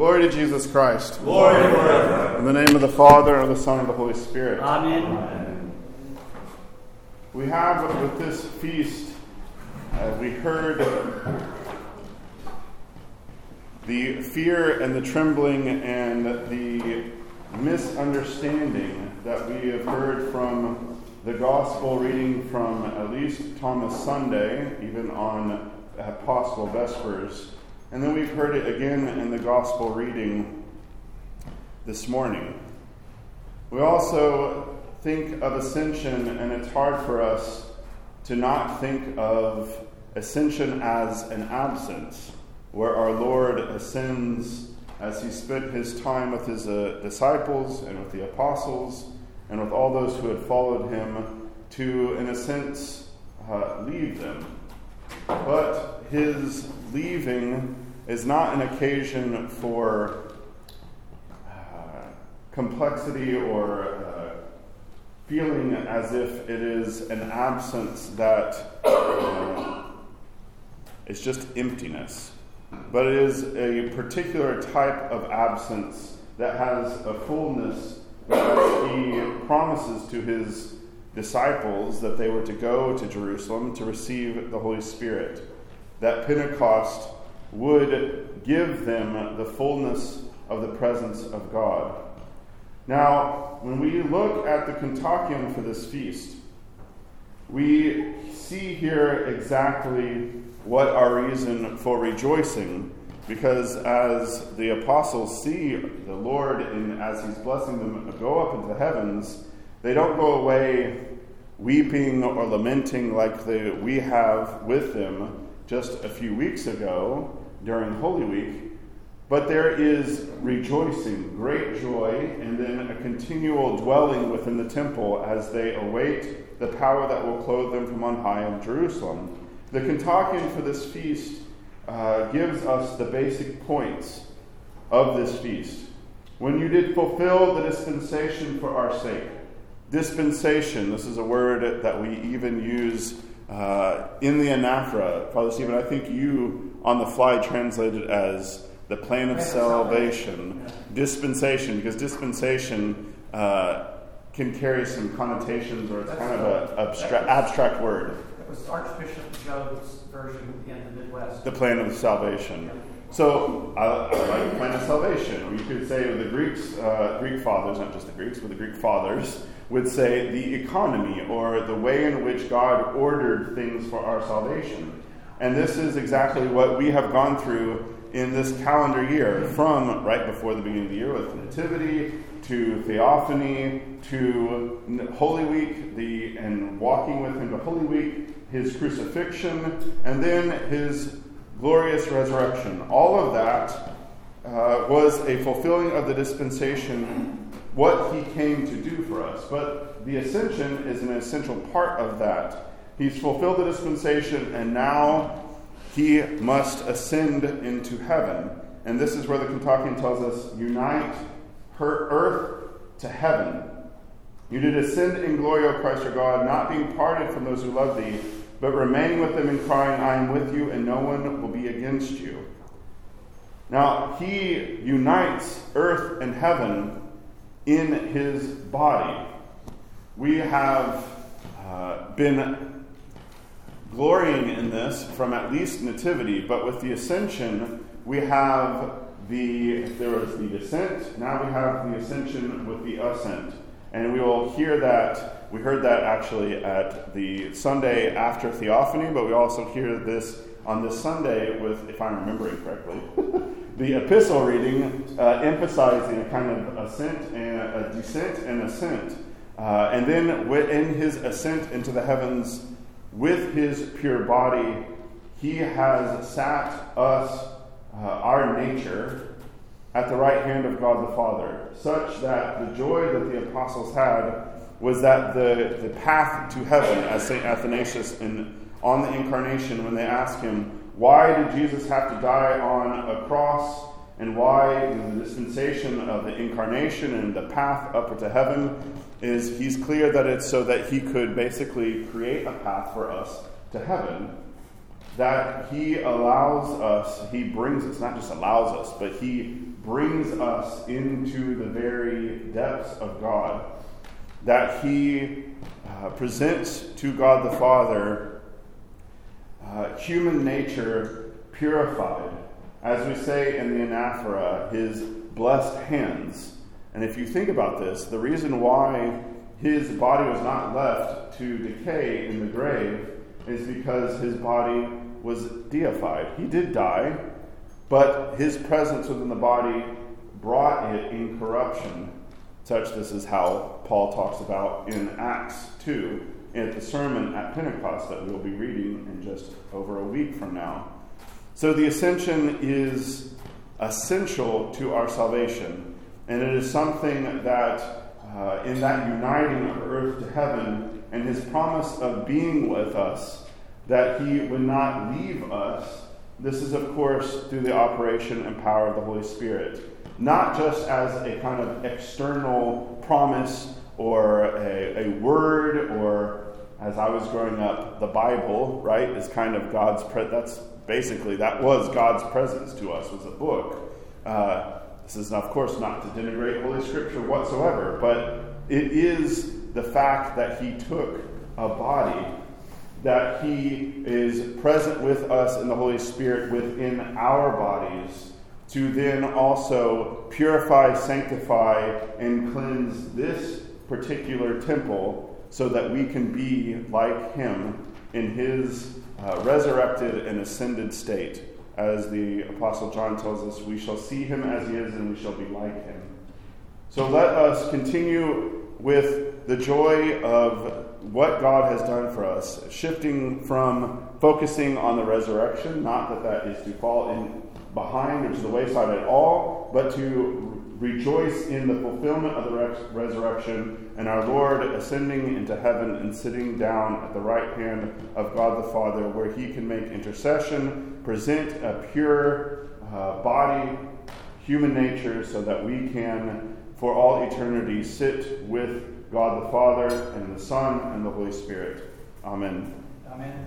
Glory to Jesus Christ. Glory forever. In the name of the Father, and of the Son, and of the Holy Spirit. Amen. We have with this feast, uh, we heard the fear and the trembling and the misunderstanding that we have heard from the gospel reading from at least Thomas Sunday, even on Apostle Vespers. And then we've heard it again in the gospel reading this morning. We also think of ascension, and it's hard for us to not think of ascension as an absence, where our Lord ascends as he spent his time with his uh, disciples and with the apostles and with all those who had followed him to, in a sense, uh, leave them. But his leaving is not an occasion for uh, complexity or uh, feeling as if it is an absence that uh, is just emptiness. But it is a particular type of absence that has a fullness that he promises to his disciples that they were to go to Jerusalem to receive the Holy Spirit. That Pentecost would give them the fullness of the presence of God. Now, when we look at the Kontakion for this feast, we see here exactly what our reason for rejoicing, because as the apostles see the Lord in, as He's blessing them go up into the heavens, they don't go away weeping or lamenting like we have with them just a few weeks ago during Holy Week, but there is rejoicing, great joy, and then a continual dwelling within the temple as they await the power that will clothe them from on high in Jerusalem. The Kontakion for this feast uh, gives us the basic points of this feast. When you did fulfill the dispensation for our sake, dispensation, this is a word that we even use uh, in the anaphora. Father Stephen, I think you on the fly translated as the plan of salvation, dispensation, because dispensation uh, can carry some connotations or it's kind of an abstra- abstract word. It was Archbishop Joe's version in the Midwest. The plan of salvation. So I, I like the plan of salvation. We could say the Greeks, uh, Greek fathers, not just the Greeks, but the Greek fathers would say the economy or the way in which God ordered things for our salvation. And this is exactly what we have gone through in this calendar year, from right before the beginning of the year with Nativity to Theophany to Holy Week, the and walking with Him to Holy Week, His crucifixion, and then His glorious resurrection. All of that uh, was a fulfilling of the dispensation, what He came to do for us. But the ascension is an essential part of that. He's fulfilled the dispensation, and now he must ascend into heaven. And this is where the Kontakion tells us unite her earth to heaven. You did ascend in glory, O Christ our God, not being parted from those who love thee, but remain with them and crying, I am with you, and no one will be against you. Now, he unites earth and heaven in his body. We have uh, been glorying in this from at least nativity, but with the ascension, we have the there was the descent, now we have the ascension with the ascent. And we will hear that we heard that actually at the Sunday after Theophany, but we also hear this on this Sunday with, if I'm remembering correctly, the epistle reading uh, emphasizing a kind of ascent and a descent and ascent. Uh, and then in his ascent into the heavens, with his pure body, he has sat us, uh, our nature, at the right hand of God the Father, such that the joy that the apostles had was that the, the path to heaven, as St. Athanasius in, on the incarnation, when they ask him, why did Jesus have to die on a cross? And why the dispensation of the incarnation and the path up to heaven is he's clear that it's so that he could basically create a path for us to heaven. that He allows us, He brings us, not just allows us, but He brings us into the very depths of God. That He uh, presents to God the Father uh, human nature purified. As we say in the anaphora, His blessed hands. And if you think about this, the reason why his body was not left to decay in the grave is because his body was deified. He did die, but his presence within the body brought it incorruption. Such this is how Paul talks about in Acts 2 at the sermon at Pentecost that we'll be reading in just over a week from now. So the ascension is essential to our salvation, and it is something that uh, in that uniting of earth to heaven and his promise of being with us, that he would not leave us. This is, of course, through the operation and power of the Holy Spirit. Not just as a kind of external promise or a, a word, or as I was growing up, the Bible, right, is kind of God's, pre- that's basically, that was God's presence to us, was a book. Uh, this is, of course, not to denigrate Holy Scripture whatsoever, but it is the fact that He took a body, that He is present with us in the Holy Spirit within our bodies, to then also purify, sanctify, and cleanse this particular temple so that we can be like Him in His uh, resurrected and ascended state as the Apostle John tells us, we shall see him as he is and we shall be like him. So let us continue with the joy of what God has done for us, shifting from focusing on the resurrection, not that that is to fall in behind or to the wayside at all, but to rejoice in the fulfillment of the res- resurrection and our Lord ascending into heaven and sitting down at the right hand of God the Father, where he can make intercession, present a pure uh, body, human nature, so that we can, for all eternity, sit with God the Father and the Son and the Holy Spirit. Amen. Amen.